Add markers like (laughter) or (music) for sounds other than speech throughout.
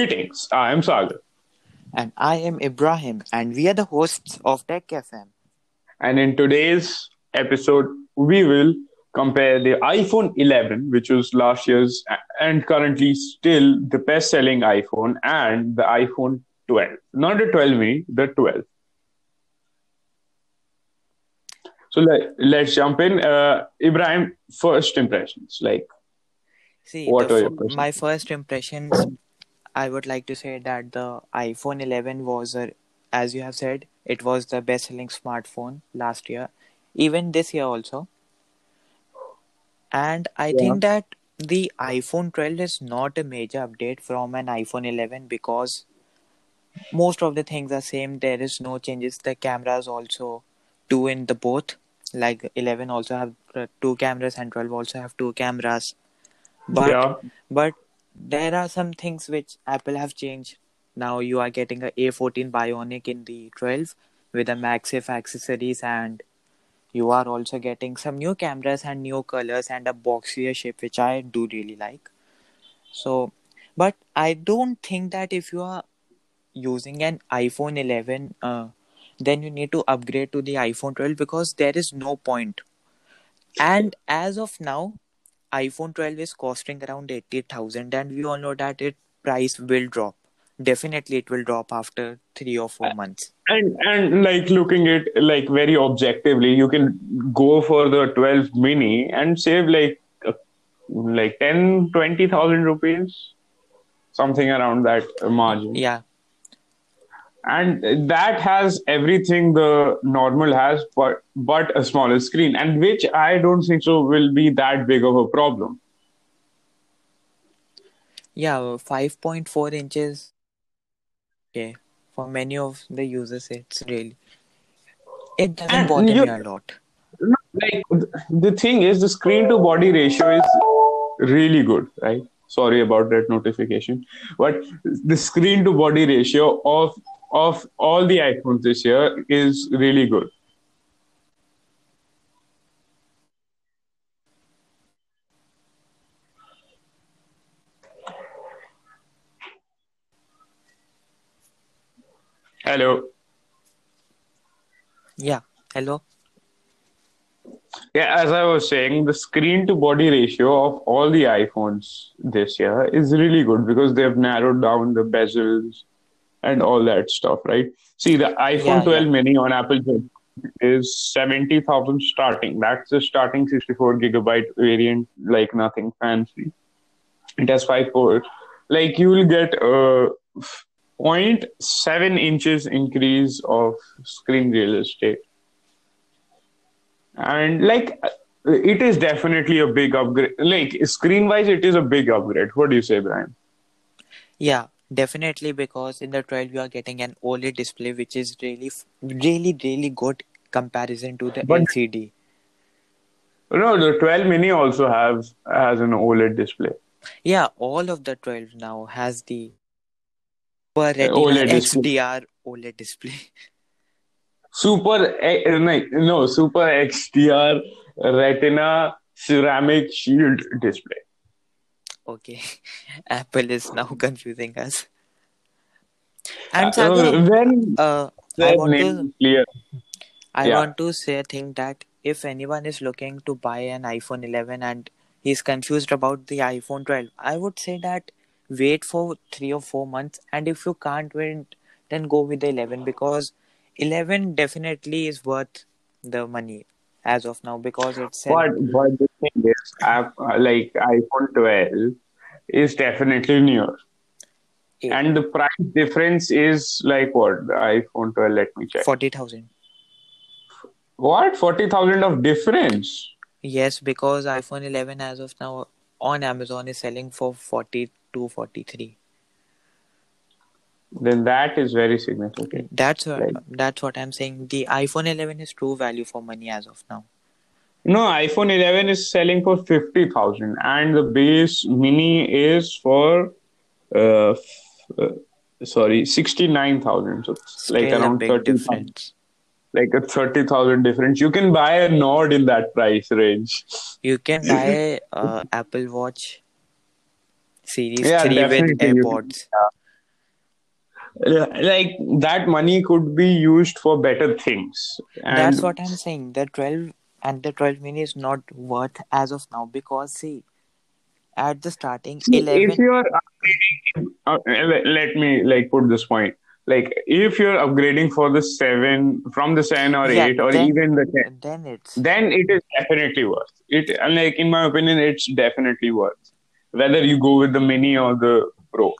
Greetings, I am Sagar. And I am Ibrahim, and we are the hosts of Tech FM. And in today's episode, we will compare the iPhone 11, which was last year's and currently still the best selling iPhone, and the iPhone 12. Not the 12 mini, the 12. So let, let's jump in. Uh, Ibrahim, first impressions. Like, See, what the are your impressions? my first impressions, I would like to say that the iPhone 11 was, a, as you have said, it was the best selling smartphone last year, even this year also. And I Yeah. think that the iPhone 12 is not a major update from an iPhone 11 because most of the things are same. There is no changes. The cameras also two in the both. Like 11 also have uh, two cameras and 12 also have two cameras. But yeah, but there are some things which Apple have changed. Now you are getting a A14 Bionic in the 12 with a MagSafe accessories, and you are also getting some new cameras and new colors and a boxier shape, which I do really like. So, but I don't think that if you are using an iPhone 11, uh, then you need to upgrade to the iPhone 12 because there is no point. And as of now, iPhone 12 is costing around 80,000 and we all know that it price will drop. Definitely it will drop after 3 or 4 months. and and like looking at like very objectively, you can go for the 12 mini and save like uh, like 10, 20,000 rupees, something around that margin. Yeah. And that has everything the normal has but but a smaller screen and which i don't think so will be that big of a problem Yeah, 5.4 inches. Okay. For many of the users it's really it doesn't And bother you- me a lot. like the thing is the screen to body ratio is really good right sorry about that notification but the screen to body ratio of of all the iphones this year is really good hello Yeah. Hello. Yeah, as I was saying, the screen to body ratio of all the iPhones this year is really good because they've narrowed down the bezels and all that stuff, right? See, the iPhone Yeah, 12 yeah. mini on Apple is 70,000 starting. That's the starting 64 gigabyte variant, like nothing fancy. It has five 5.4. Like you will get a 0.7 inches increase of screen real estate and like it is definitely a big upgrade like screen wise it is a big upgrade what do you say brian Yeah, definitely because in the 12 you are getting an OLED display which is really really really good comparison to the But- LCD. no the 12 mini also has has an oled display Yeah, all of the 12 now has the Super Retina OLED display. XDR OLED display. super no, no super xdr retina ceramic shield display Okay, (laughs) Apple is now (laughs) confusing us. And Uh, Sagar, when uh, I want to clear I Yeah. want to say a thing that if anyone is looking to buy an iPhone 11 and he's confused about the iPhone 12, I would say that wait for three or four months, and if you can't wait, then go with the 11 because 11 definitely is worth the money as of now because it's but but thing is app, like iphone 12 is definitely newer eh, And the price difference is like what? The iPhone 12, let me check. 40,000. What? 40,000 of difference? Yes, because iPhone 11 as of now on Amazon is selling for 42, 43. Then that is very significant. That's what Right. that's what I'm saying. The iPhone 11 is true value for money as of now. No, iPhone 11 is selling for 50,000 and the base mini is for, uh, f- uh, sorry, 69,000. So it's like around big 30,000. difference. Like a 30,000 difference. You can buy a Nord in that price range. You can (laughs) buy uh, Apple Watch Series Yeah, 3 with definitely you can. AirPods. like that money could be used for better things. And That's what I'm saying. The 12 and the 12 mini is not worth as of now because see, at the starting, See, 11. if you're upgrading, uh, let me like put this point. Like if you're upgrading for the seven from the seven or Yeah, eight or then even the ten, then it's then it is definitely worth it. And like in my opinion, it's definitely worth whether you go with the mini or the pro.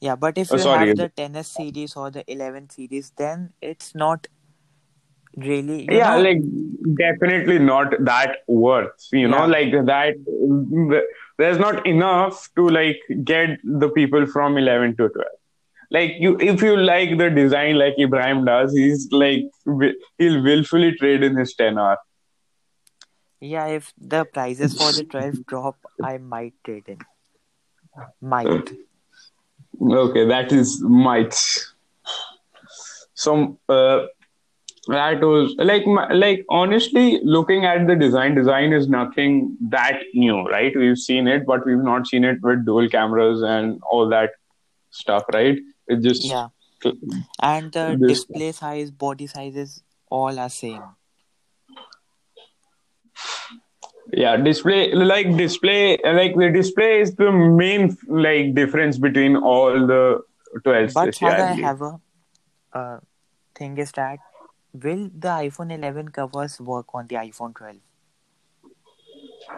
yeah. But if Oh, you sorry. have the 10s series or the 11 series, then it's not really Yeah, know like definitely not that worth. You know, Yeah. like that. There's not enough to like get the people from eleven to twelve. Like you, if you like the design like Ibrahim does, he's like he'll willfully trade in his 10R. yeah. If the prices for the 12 drop, I might trade in. Might. Okay, that is might. some uh, that was like like honestly looking at the design. Design is nothing that new, right? We've seen it, but we've not seen it with dual cameras and all that stuff, right? It just Yeah. And the this display size, body sizes, all are same. yeah display like display like the display is the main like difference between all the 12 But I I have a uh, thing is that will the iPhone 11 covers work on the iPhone 12?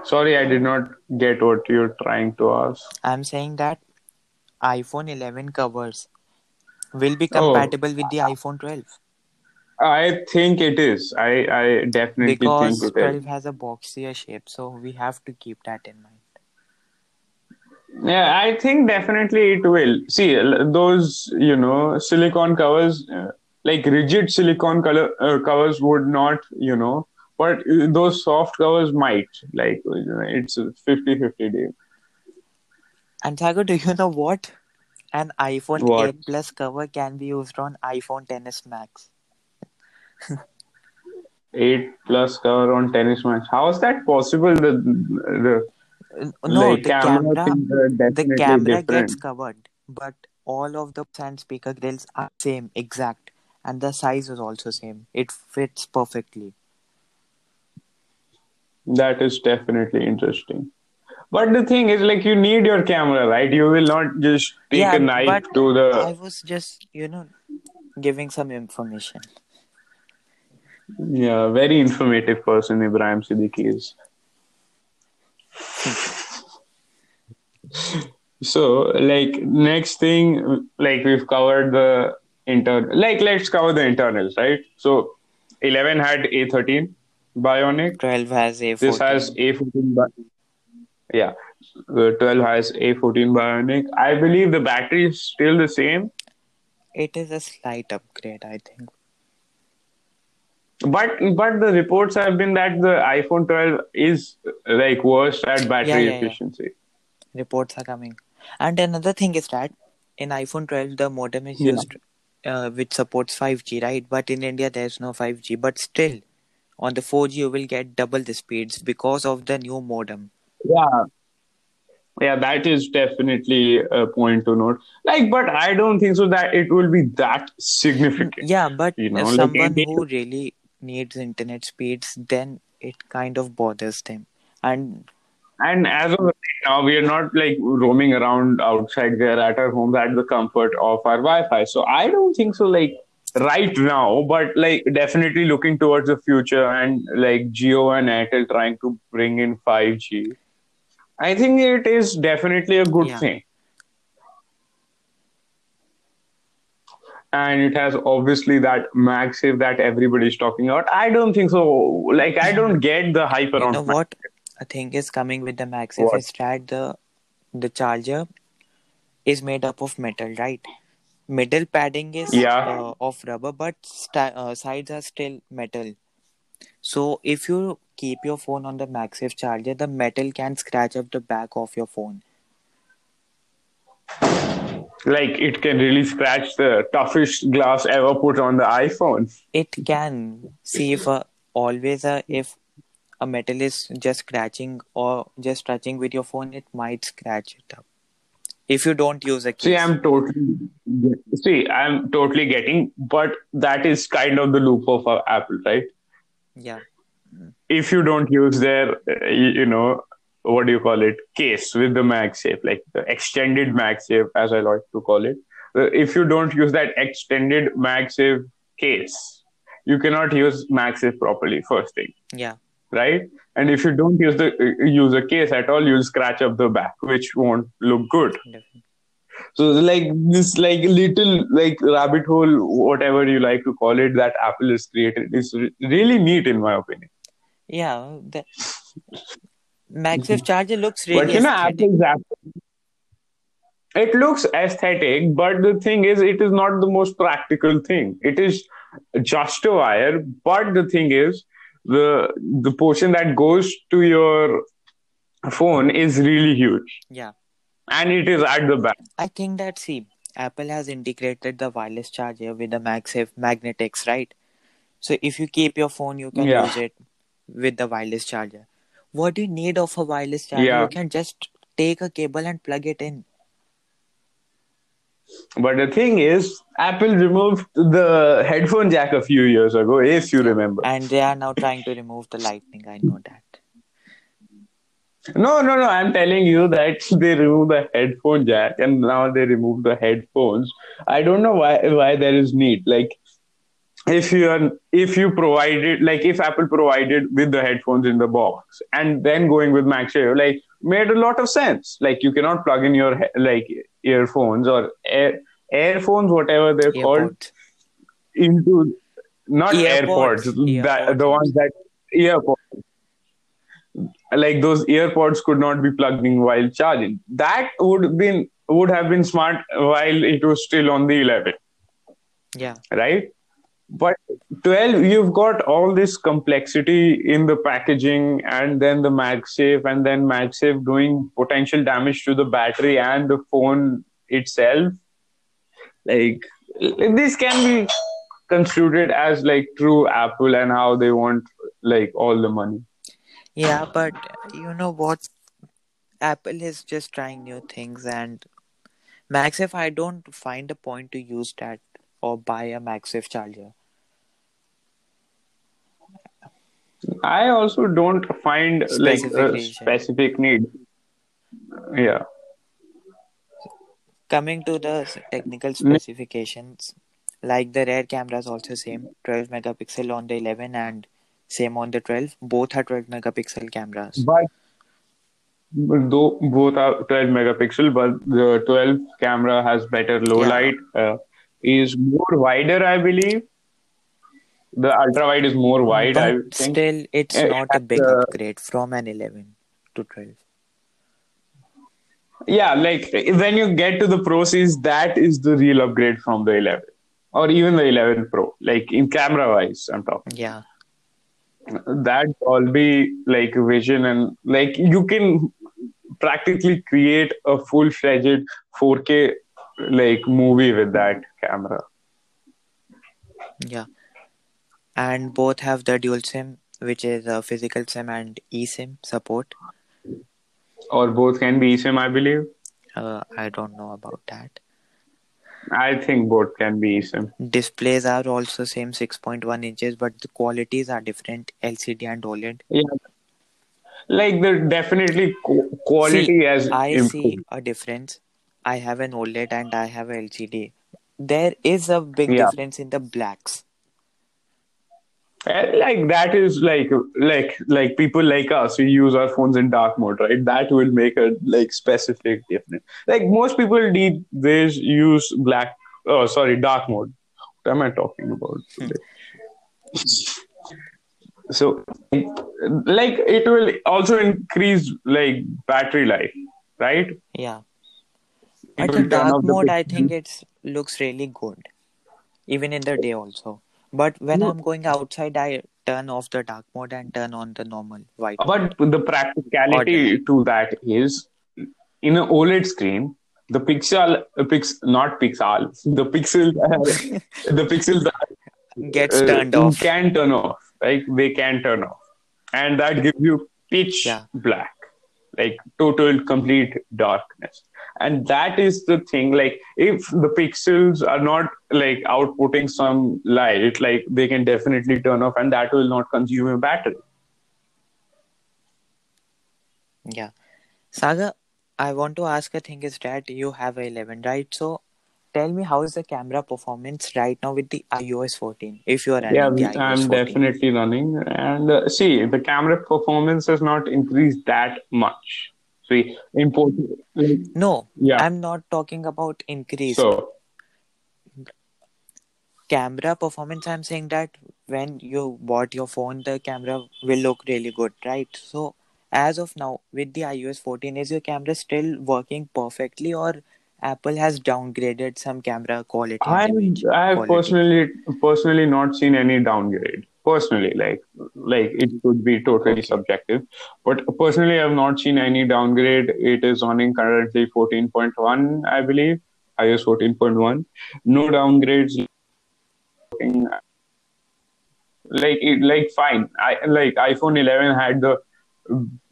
Sorry, I did not get what you're trying to ask. I'm saying that iPhone 11 covers will be Oh. compatible with the iPhone 12 I think it is. I I definitely because think it is. 12 has a boxier shape, so we have to keep that in mind. Yeah, I think definitely it will. See, those, you know, silicone covers, uh, like rigid silicone color uh, covers would not, you know, but uh, those soft covers might. Like, it's a 50 50 deal. And Sagar, do you know what? An iPhone What? 8 Plus cover can be used on iPhone XS Max. (laughs) 8 plus cover on 10s Max How is that possible? The, the Uh, No, like, the camera camera, the camera different. gets covered, but all of the and speaker grills are same, exact, and the size is also same. It fits perfectly. That is definitely interesting. But the thing is, like, you need your camera, right? You will not just take Yeah, a knife to the. I was just, you know, giving some information. Yeah, very informative person Ibrahim Siddiqui is. (laughs) so, like, next thing, like, we've covered the internal. Like, let's cover the internals, right? So, 11 had A13 Bionic. 12 has A14. This has 14. A14 bi- Yeah. The 12 has A14 Bionic. I believe the battery is still the same. It is a slight upgrade, I think. But but the reports have been that the iPhone 12 is like worse at battery Yeah, yeah, yeah. efficiency. Reports are coming. And another thing is that in iPhone 12, the modem is Yeah. used, uh, which supports 5G, right? But in India, there's no 5G. But still, on the 4G, you will get double the speeds because of the new modem. Yeah. Yeah, that is definitely a point to note. Like, but I don't think so that it will be that significant. Yeah, but You know, if like someone who really needs internet speeds, then it kind of bothers them. And And as of right now, we are not like roaming around outside. We are at our homes at the comfort of our Wi-Fi. So I don't think so. Like right now, but like definitely looking towards the future and like Jio and Airtel trying to bring in 5G. I think it is definitely a good Yeah. thing. And it has obviously that MagSafe that everybody's talking about. I don't think so. Like I don't (laughs) get the hype you around. know what? A thing is coming with the MagSafe What? is that the the charger is made up of metal, right? Middle padding is Yeah. uh, of rubber, but sta- uh, sides are still metal. So if you keep your phone on the MagSafe charger, the metal can scratch up the back of your phone. like it can really scratch the toughest glass ever put on the iPhone. It can see if a, always a, if a metal is just scratching or just touching with your phone, it might scratch it up. if you don't use a case. See, I'm totally see, I'm totally getting, but that is kind of the loop of uh, Apple, right? yeah, If you don't use their, uh, you you know, what do you call it, case with the MagSafe, like the extended MagSafe, as I like to call it. uh, If you don't use that extended MagSafe case, you cannot use MagSafe properly. First thing. yeah, right? And if you don't use the uh, use a case at all, you'll scratch up the back, which won't look good. definitely. So like this like little like rabbit hole, whatever you like to call it, that Apple has created is really neat in my opinion. Yeah, the (laughs) MagSafe charger looks really but you know. Apple's Apple. It looks aesthetic, but the thing is, it is not the most practical thing. It is just a wire, but the thing is, the the portion that goes to your phone is really huge, Yeah, and it is at the back. I think that see, Apple has integrated the wireless charger with the MagSafe Magnetics, right? So if you keep your phone, you can Yeah. use it with the wireless charger. What do you need of a wireless charger? Yeah. You can just take a cable and plug it in. But the thing is, Apple removed the headphone jack a few years ago, if you remember. And they are now trying to remove the lightning. I know that. No, no, no. I'm telling you that they removed the headphone jack and now they remove the headphones. I don't know why why there is need. Like if you are if you provided like if Apple provided with the headphones in the box and then going with MagSafe, like made a lot of sense. Like you cannot plug in your like earphones or air earphones, whatever they're called, into not. AirPods, that, the ones that earpods. Like those earpods could not be plugged in while charging. That would been would have been smart while it was still on the 11, Yeah, right? But 12, you've got all this complexity in the packaging, and then the MagSafe, and then MagSafe doing potential damage to the battery and the phone itself. Like this can be construed as like true Apple and how they want like all the money. yeah, but you know what? Apple is just trying new things, and MagSafe. I don't find a point to use that or buy a MagSafe charger. I also don't find like a specific need. Yeah. Coming to the technical specifications, like the rear camera is also same, 12 megapixel on the 11 and same on the 12. Both are 12 megapixel cameras. But though both are 12 megapixel, but the 12 camera has better low Yeah. light, uh, is more wider, I believe. The ultra wide is more wide, I But think. still, it's Eh, not a big uh, upgrade from an 11 to 12. Yeah, like when you get to the Pro series, that is the real upgrade from the 11 or even the 11 Pro. Like in camera wise, I'm talking. Yeah, that all be like vision and like you can practically create a full fledged 4K like movie with that camera. yeah. And both have the dual SIM, which is a physical SIM and eSIM support. Or both can be eSIM, I believe. Uh, I don't know about that. I think both can be eSIM. Displays are also same 6.1 inches, but the qualities are different LCD and OLED. Yeah. Like the definitely quality See, has I improved. see a difference. I have an OLED and I have a LCD. There is a big Yeah. difference in the blacks. Like that is like like like people like us we use our phones in dark mode right that will make a like specific difference like most people need they use black oh sorry dark mode what am i talking about hmm. so like it will also increase like battery life right Yeah. At the dark the mode, I think it looks really good, even in the day also. But when No. I'm going outside, I turn off the dark mode and turn on the normal white. But the practicality to that is in an OLED screen, the pixel, uh, pix, not pixel, (laughs) the pixels, (laughs) are, the pixels are, Gets uh, turned off. Can turn off, like They can turn off, and that gives you pitch Yeah. black, like total complete darkness. And that is the thing like if the pixels are not like outputting some light like they can definitely turn off and that will not consume a battery Yeah. Sagar, I want to ask a thing is that you have a 11, right? So tell me how is the camera performance right now with the iOS 14 if you are running yeah i'm 14? definitely running and uh, see the camera performance has not increased that much see like, No, yeah I'm not talking about increase. so Camera performance, I'm saying that when you bought your phone, the camera will look really good, right? So as of now, with the iOS 14, is your camera still working perfectly or Apple has downgraded some camera quality I I have personally personally not seen any downgrade. Personally, like like it could be totally subjective, but personally, I have not seen any downgrade. It is running currently 14.1, I believe, iOS 14.1. No downgrades. Like it, like fine. I like iPhone 11 had the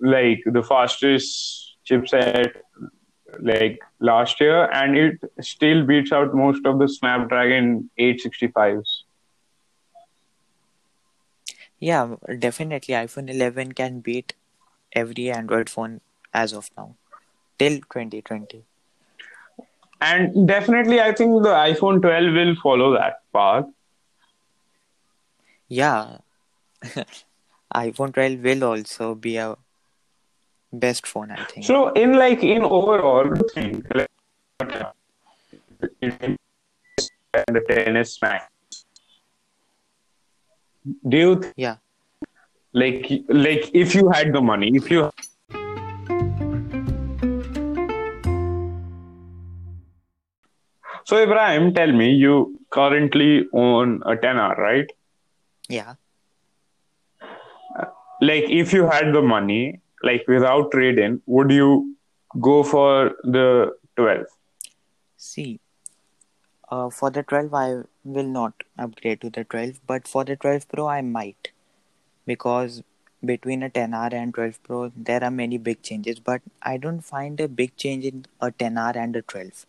like the fastest chipset like last year, and it still beats out most of the Snapdragon 865s. Yeah, definitely iPhone 11 can beat every Android phone as of now till 2020. And definitely, I think the iPhone 12 will follow that path. Yeah, (laughs) iPhone 12 will also be a best phone, I think. So, in like in overall, what do you think like, and the Max. Do you think, Yeah. like like if you had the money, if you so Ibrahim, tell me, you currently own a 10R, right? Yeah. like if you had the money like without trade-in would you go for the 12 See, uh, for the 12, I will not upgrade to the 12, but for the 12 Pro, I might. Because between a 10R and 12 Pro, there are many big changes, but I don't find a big change in a 10R and a 12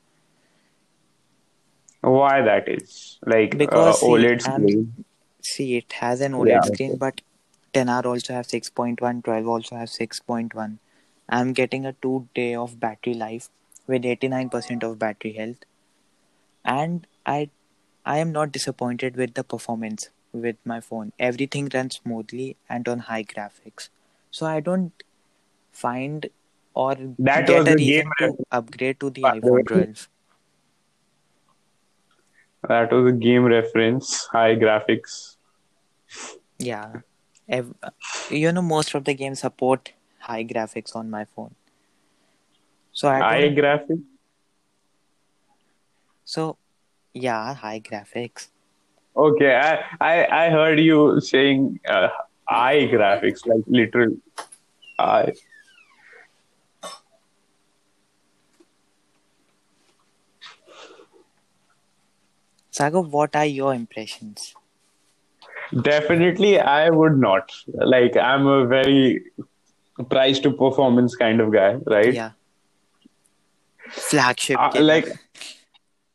why that is? Like uh, because see, oled I'm screen? See it has an yeah OLED okay. screen, but 10R also has 6.1, 12 also has 6.1. I'm getting a two day of battery life with 89% of battery health, and I I am not disappointed with the performance with my phone. Everything runs smoothly and on high graphics. So I don't find or that get was a the game reason to upgrade to the iPhone way 12. that was a game reference high graphics Yeah. Ev- you know, most of the games support high graphics on my phone. So I high graphics So yeah, high graphics. okay i i, I heard you saying uh, eye graphics like literal eye Sagar, what are your impressions? definitely i would not. Like i'm a very price to performance kind of guy right? Yeah, flagship uh, like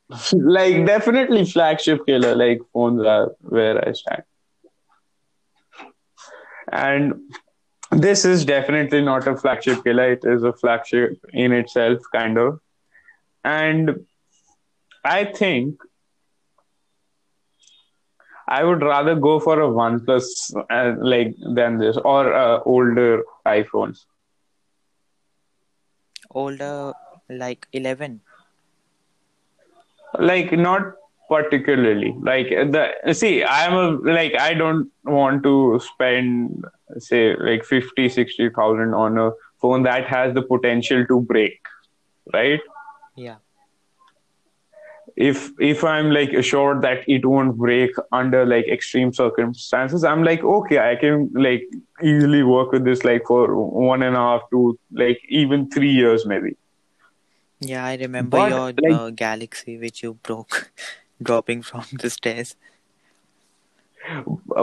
(laughs) like definitely flagship killer like phones are where i stand. And this is definitely not a flagship killer it is a flagship in itself kind of. And i think i would rather go for a oneplus uh, like than this or uh, older iphones. Older, like 11. Like not particularly. Like the see i'm a like i don't want to spend say like 50 60000 on a phone that has the potential to break right? Yeah, if if i'm like assured that it won't break under like extreme circumstances i'm like okay i can like easily work with this like for one and a half to like even three years maybe yeah, I remember but your like uh, Galaxy which you broke (laughs) dropping from the stairs.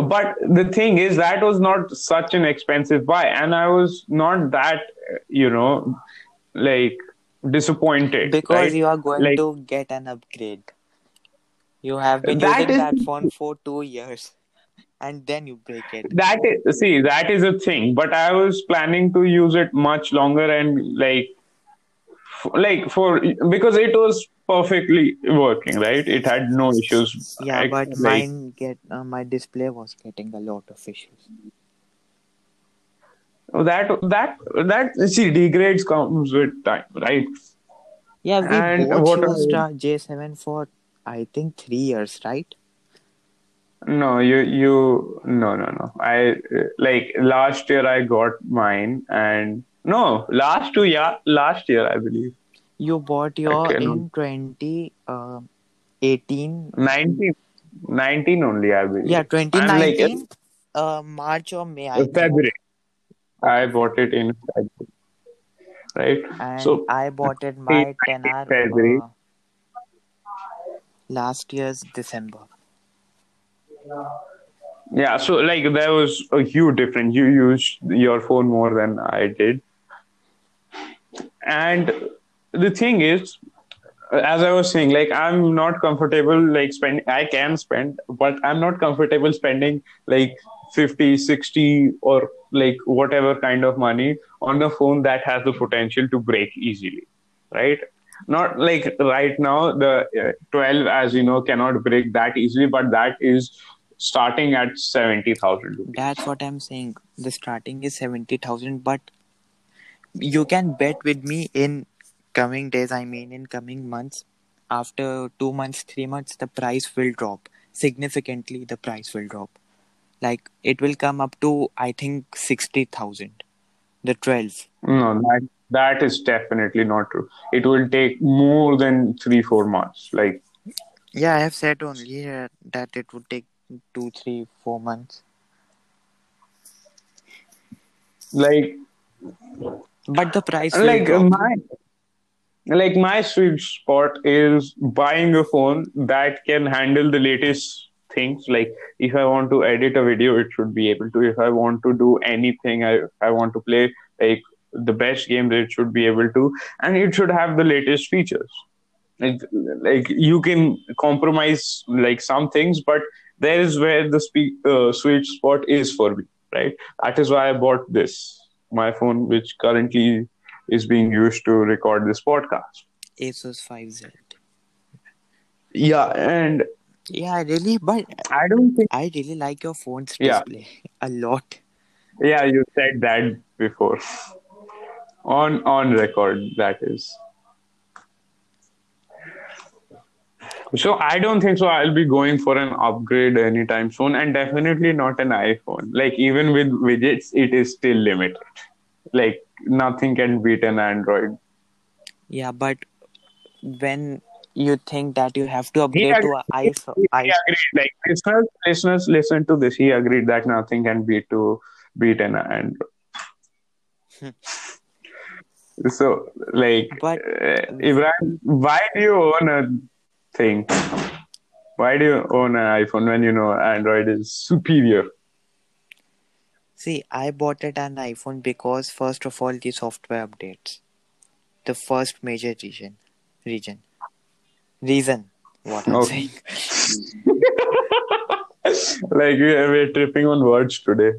but the thing is that was not such an expensive buy and i was not that you know like disappointed because right? you are going Like- to get an upgrade. You have been That using is- that phone for two years, (laughs) and then you break it. that is see that is a thing but i was planning to use it much longer and like like for because it was perfectly working right it had no issues Yeah, I- but like, mine get uh, my display was getting a lot of issues. that that that see degrades comes with time right Yeah, we And both what used are- uh, J7 for I think three years, right? no you you no no no i like last year i got mine and no last two yeah last year i believe You bought your in twenty uh, eighteen. 19 19 only i believe Yeah, twenty I'm like- Uh, March or May. I. February. I bought it in February. Right? and So I bought it my 10 February. uh, last year's December. yeah, so like there was a huge difference. You used your phone more than I did. And the thing is, as I was saying, like I'm not comfortable like spend I can spend, but I'm not comfortable spending like 50, 60 or like whatever kind of money on a phone that has the potential to break easily. Right? Not like right now the uh, 12 as you know cannot break that easily, but that is starting at 70,000 rupees. That's what I'm saying. The starting is 70,000, but you can bet with me in coming days, I mean, in coming months, after two months, three months, the price will drop. Significantly, the price will drop. Like, it will come up to, I think, 60,000. The 12. No, that that is definitely not true. It will take more than three, four months. Like Yeah, I have said only uh, that it would take two, three, four months. like But the price like my like my sweet spot is buying a phone that can handle the latest things. Like if I want to edit a video, it should be able to. If I want to do anything, I I want to play like the best games, it should be able to, and it should have the latest features. Like like you can compromise like some things, but there is where the spe- uh, sweet spot is for me, right? That is why I bought this my phone, which currently is being used to record this podcast. Asus 5Z. Yeah, and Yeah, I really, but I don't think. I really like your phone's Yeah. display a lot. Yeah, you said that before. On on record, that is. So I don't think so. I'll be going for an upgrade anytime soon, and definitely not an iPhone. Like even with widgets, it is still limited. Like nothing can beat an Android. Yeah, but when you think that you have to upgrade to an iPhone, He agreed. Like listeners, listeners, listen to this. He agreed that nothing can beat to beat an Android. so, like, But- uh, Ibrahim, why do you own a thing? Why do you own an iPhone when you know Android is superior? See, I bought it an iPhone because first of all, the software updates, the first major region, region, reason. What I'm Okay. saying. (laughs) like we we're tripping on words today.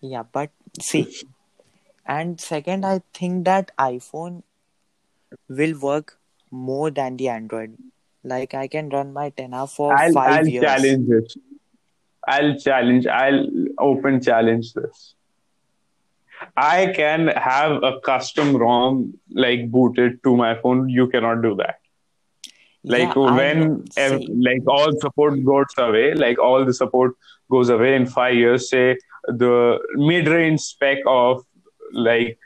Yeah, but see, and second, I think that iPhone will work more than the Android. Like I can run my 10 for I'll, 5 I'll years. challenge this. I'll challenge. I'll open challenge this. I can have a custom ROM like booted to my phone. You cannot do that. Like Yeah, when ev- like all support goes away, like all the support goes away in five years. Say the mid-range spec of like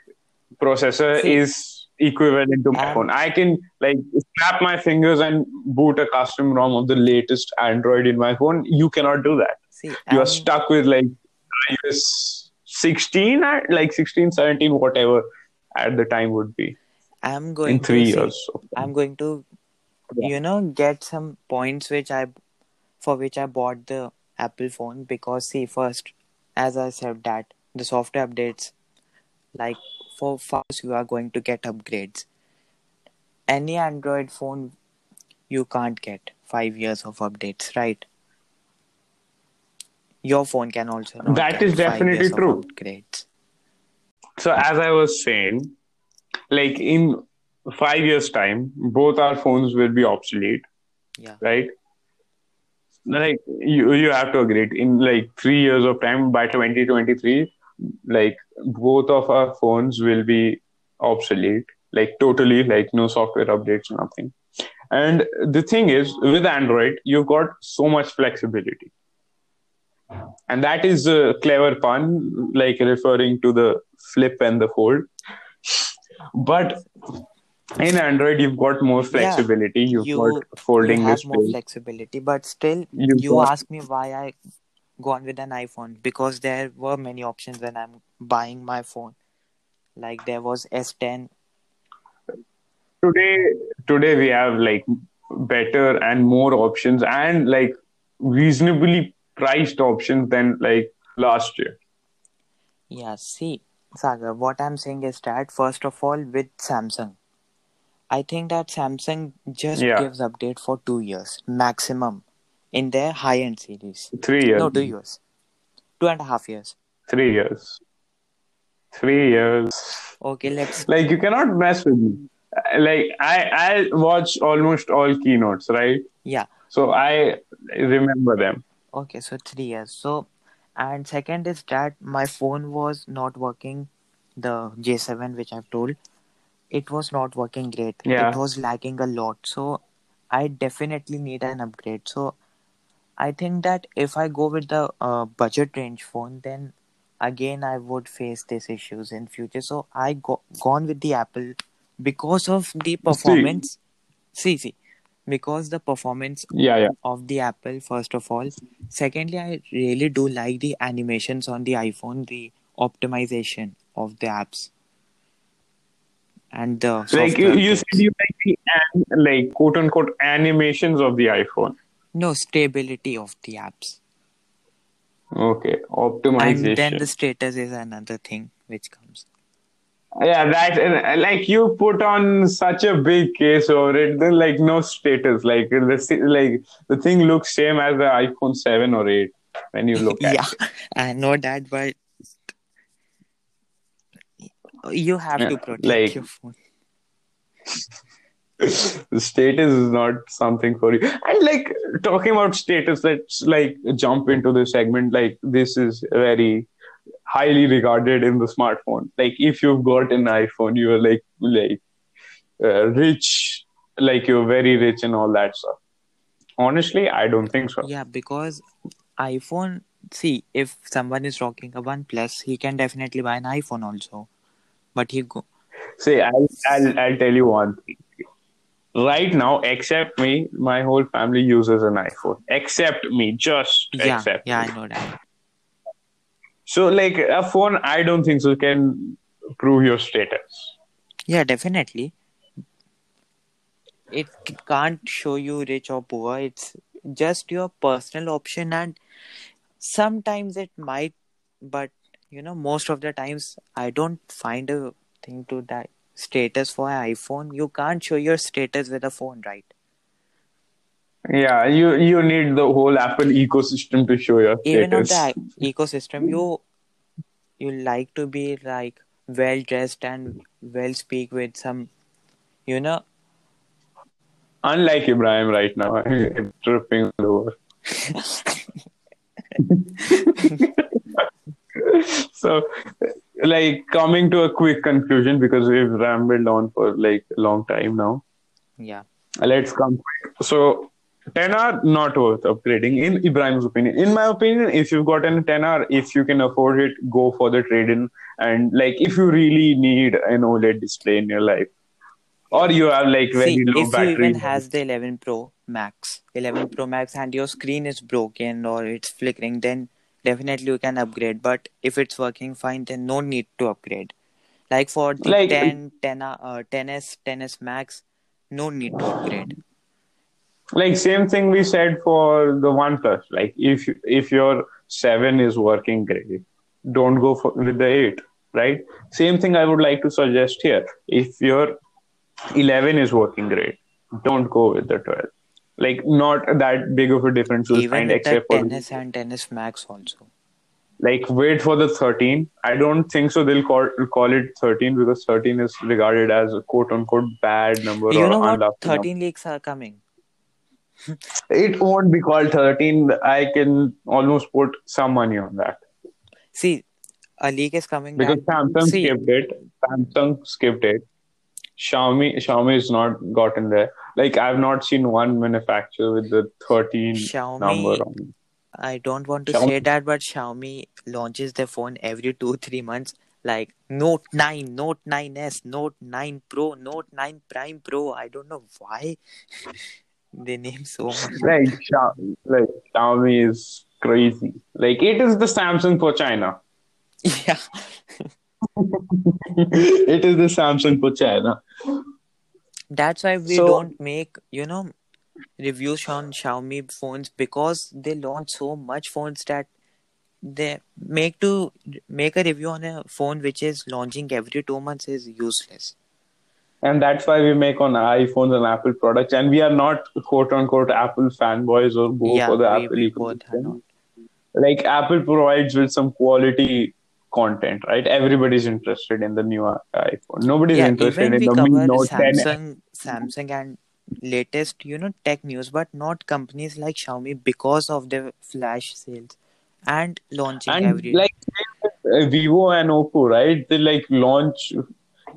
processor See, is equivalent to my phone. I can like snap my fingers and boot a custom ROM of the latest Android in my phone. You cannot do that. See, You are stuck with like iOS 16, or, like 16, 17, whatever at the time would be I'm going in three to see, years. I'm going to, Yeah. you know, get some points which I, for which I bought the Apple phone because see, first, as I said that the software updates, like for fast you are going to get upgrades. any Android phone you can't get five years of updates, right? Your phone can also That is definitely true. upgrades. So as I was saying, like in five years' time, both our phones will be obsolete, Yeah. right? Like you, you have to agree. In like three years of time, by 2023, like both of our phones will be obsolete, like totally, like no software updates, nothing. And the thing is, with Android, you've got so much flexibility. And that is a clever pun, like referring to the flip and the fold. But in Android, you've got more flexibility. You've you got folding you have more flexibility, but still You've you got- ask me why I gone with an iPhone because there were many options when I'm buying my phone. Like there was S10. today today we have like better and more options and like reasonably priced options than like last year. Yeah, see, Sagar, what I'm saying is that first of all, with Samsung, I think that Samsung just Yeah. gives update for two years maximum in their high-end series. three years. No, two years, two and a half years. three years. Three years. Okay, let's like you cannot mess with me. Like i i watch almost all keynotes right? Yeah. so i remember them Okay, so three years. So, and second is that my phone was not working. The J7, which I've told, it was not working great. Yeah. It was lagging a lot. So, I definitely need an upgrade. So, I think that if I go with the uh, budget range phone, then again I would face these issues in future. So, I go gone with the Apple because of the performance. See, see, because the performance yeah yeah of the Apple, first of all. Secondly, I really do like the animations on the iPhone, the optimization of the apps. And the like you, you said you like the an- like quote unquote animations of the iphone No, stability of the apps. okay optimization And then the status is another thing which comes. Yeah, that and, like you put on such a big case over it. Then like no status. Like the like the thing looks same as the iPhone seven or eight when you look at yeah, (laughs) I know that, but you have Yeah, to protect like- your phone. (laughs) The status is not something for you. And like talking about status, let's like jump into the segment. Like this is very highly regarded in the smartphone. Like if you've got an iPhone, you're like like uh, rich. Like you're very rich and all that stuff. Honestly, I don't think so. Yeah, because iPhone, see, if someone is rocking a One Plus, he can definitely buy an iPhone also. But he go, See, I'll, I'll, I'll tell you one thing. Right now, except me, my whole family uses an iPhone. Except me, just yeah, except yeah, me. I know that. So, like a phone, I don't think so can prove your status. Yeah, definitely. It can't show you rich or poor. It's just your personal option, and sometimes it might, but you know, most of the times I don't find a thing to that status for iPhone. You can't show your status with a phone, right? Yeah, you you need the whole Apple ecosystem to show your status. Even on the ecosystem, you you like to be like well dressed and well speak with some, you know, Unlike Ibrahim right now, (laughs) I'm tripping all over. (laughs) so, like coming to a quick conclusion because we've rambled on for like a long time now. yeah. Let's come. So, 10 are not worth upgrading, in Ibrahim's opinion. In my opinion, if you've got an 10R, if you can afford it, go for the trade in. And like, if you really need an OLED display in your life, or you have like very See, low if you battery. even has the 11 Pro Max, 11 Pro Max, and your screen is broken or it's flickering, then definitely you can upgrade. But if it's working fine, then no need to upgrade. Like for the Like- 10, 10, uh, 10s, 10s Max, no need to upgrade. Like same thing we said for the OnePlus. Like if if your seven is working great, don't go for with the eight, right? Same thing I would like to suggest here. If your 11 is working great. Don't go with the 12. Like not that big of a difference you'll Even find except for 10s and 10s Max also. like wait for the 13. I don't think so they'll call call it 13 because 13 is regarded as a quote unquote bad number You or know what? unlucky number. 13 leaks are coming. (laughs) It won't be called 13. I can almost put some money on that. See, a leak is coming Because that Samsung see, skipped it. Samsung skipped it. Xiaomi Xiaomi is not gotten there. Like I've not seen one manufacturer with the 13 Xiaomi- number on. I don't want to Xiaomi- say that, but Xiaomi launches their phone every two, three months. Like Note 9, Note 9S, Note 9 Pro, Note 9 Prime Pro. I don't know why (laughs) they name so much. Like Xiaomi, like Xiaomi is crazy. Like it is the Samsung for China. Yeah. (laughs) it is the Samsung for China. That's why we So- don't make, you know, reviews on Xiaomi phones because they launch so much phones that they make to make a review on a phone which is launching every two months is useless. And that's why we make on iPhones and Apple products. And we are not quote unquote Apple fanboys or go yeah, for the we, Apple we ecosystem. like Apple provides with some quality content, right? Everybody's interested in the new iPhone. Nobody's Yeah, interested in the Note 10. Samsung, Samsung and latest, you know, tech news, but not companies like Xiaomi because of their flash sales and launching And every. like uh, Vivo and Oppo, right? They like launch.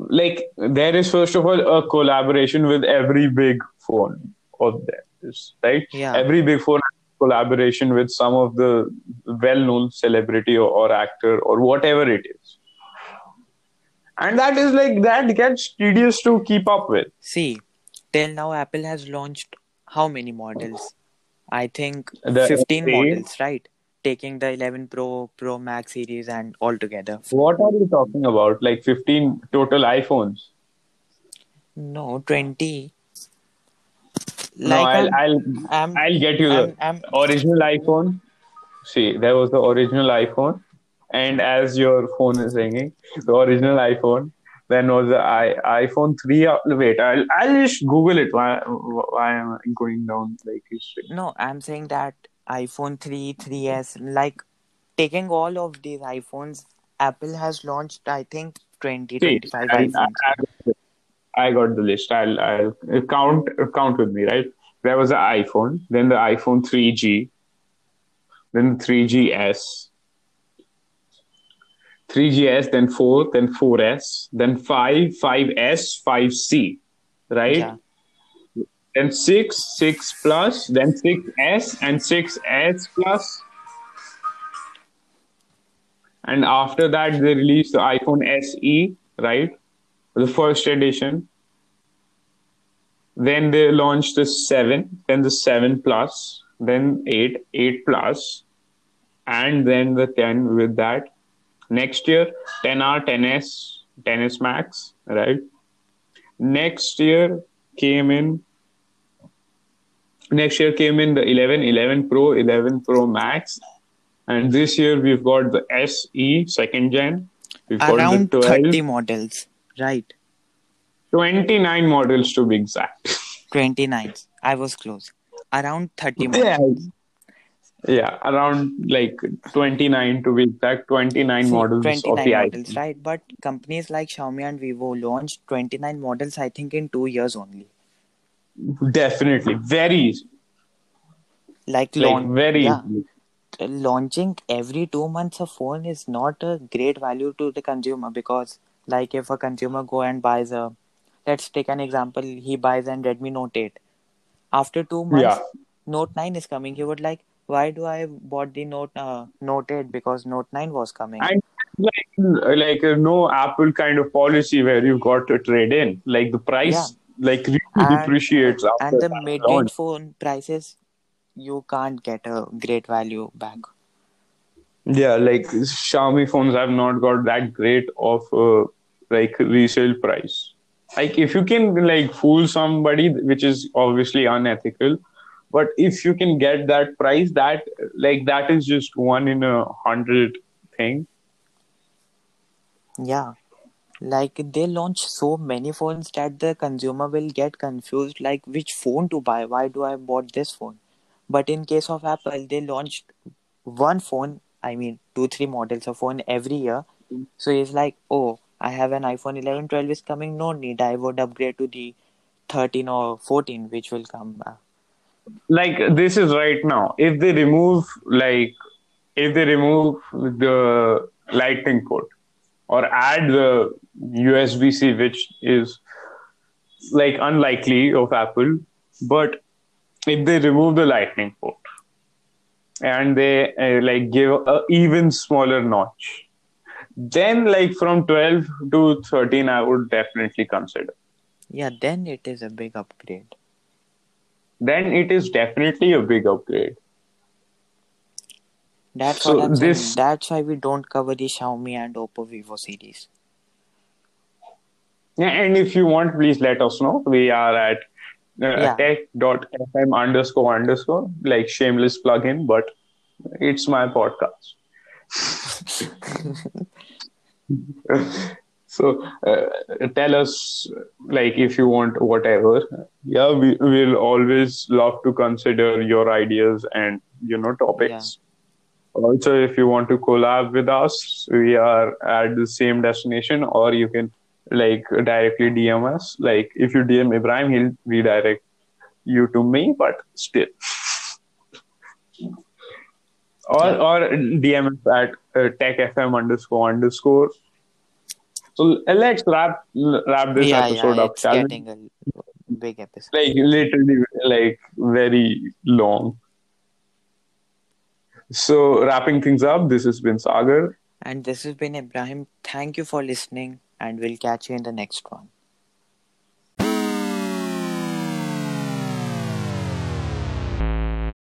Like there is first of all a collaboration with every big phone of theirs, right? Yeah. Every big phone has collaboration with some of the well-known celebrity or, or actor or whatever it is. And that is like that gets tedious to keep up with. See, till now Apple has launched how many models? I think The 15 SE. models, right? Taking the 11 Pro, Pro Max series and all together. What are you talking about? Like 15 total iPhones? No, 20. no, I'll, I'm- I'll, I'm, I'll get you the I'm, I'm, original iPhone. See, there was the original iPhone, and as your phone is ringing, the original iPhone. Then was the I, iPhone three. uh, Wait, I'll I'll just Google it. Why why am I going down like history? No, I'm saying that iPhone 3, 3S, like taking all of these iPhones, Apple has launched, I think, 20, See, 25 I, iPhones. I, I got the list. I'll I'll count count with me. Right, there was the iPhone, then the iPhone 3G, then 3GS. 3GS, then 4, then 4S, then 5, 5S, 5C, right? Yeah. Then 6, 6 plus, then 6S and 6S plus. And after that, they released the iPhone SE, right? The first edition. Then they launched the 7, then the 7 plus, then 8, 8 plus, and then the 10 with that. Next year, 10R, 10S, 10S Max, right? Next year came in next year came in the 11 11 pro 11 pro max and this year we've got the se second gen we've got Around the 30 models, right? 29 models to be exact 29. I was close. Around 30 yeah. models. yeah around like 29 to be exact 29 See, models 29 of the models, iPhone. right? But companies like Xiaomi and Vivo launched 29 models, I think, in two years only. Definitely very easy Like, like launch, very yeah, launching every two months a phone is not a great value to the consumer because, like, if a consumer go and buys a, let's take an example, he buys an Redmi Note 8. After two months, yeah Note 9 is coming. He would like, why do I bought the Note uh, Note 8 because Note 9 was coming. and like like uh, no apple kind of policy where you've got to trade in like the price. Like really And- depreciates after and the mid-range phone prices, you can't get a great value back. Yeah, like Xiaomi phones have not got that great of uh, like resale price. Like if you can like fool somebody, which is obviously unethical, but if you can get that price, that like that is just one in a hundred thing. Yeah. Like they launch so many phones that the consumer will get confused like which phone to buy? Why do i bought this phone? But in case of apple they launched one phone i mean two three models of phone every year. So it's like oh i have an iphone 11 12 is coming. No need. I would upgrade to the 13 or 14 which will come uh, like this is right now. If they remove like if they remove the lightning port or add the usb-c which is like unlikely of apple but if they remove the lightning port and they uh, like give a even smaller notch then like from 12 to 13 i would definitely consider. Yeah then it is a big upgrade. Then it is definitely a big upgrade that's So what i'm this- saying that's why we don't cover the xiaomi and oppo vivo series Yeah, and if you want, please let us know. We are at uh, Yeah. tech.fm underscore underscore, like shameless plugin, but it's my podcast. (laughs) so uh, tell us, like, if you want whatever. Yeah, we will always love to consider your ideas and, you know, topics. Also, if you want to collab with us, we are at the same destination, or you can like directly DM us. Like if you DM Ibrahim, he'll redirect you to me, but still. Or Yeah. or DM us at uh, techfm underscore underscore. So uh, let's wrap wrap this yeah episode yeah up. it's shall we? getting a big episode Like literally like very long. So wrapping things up, this has been Sagar. And this has been Ibrahim. Thank you for listening, and we'll catch you in the next one.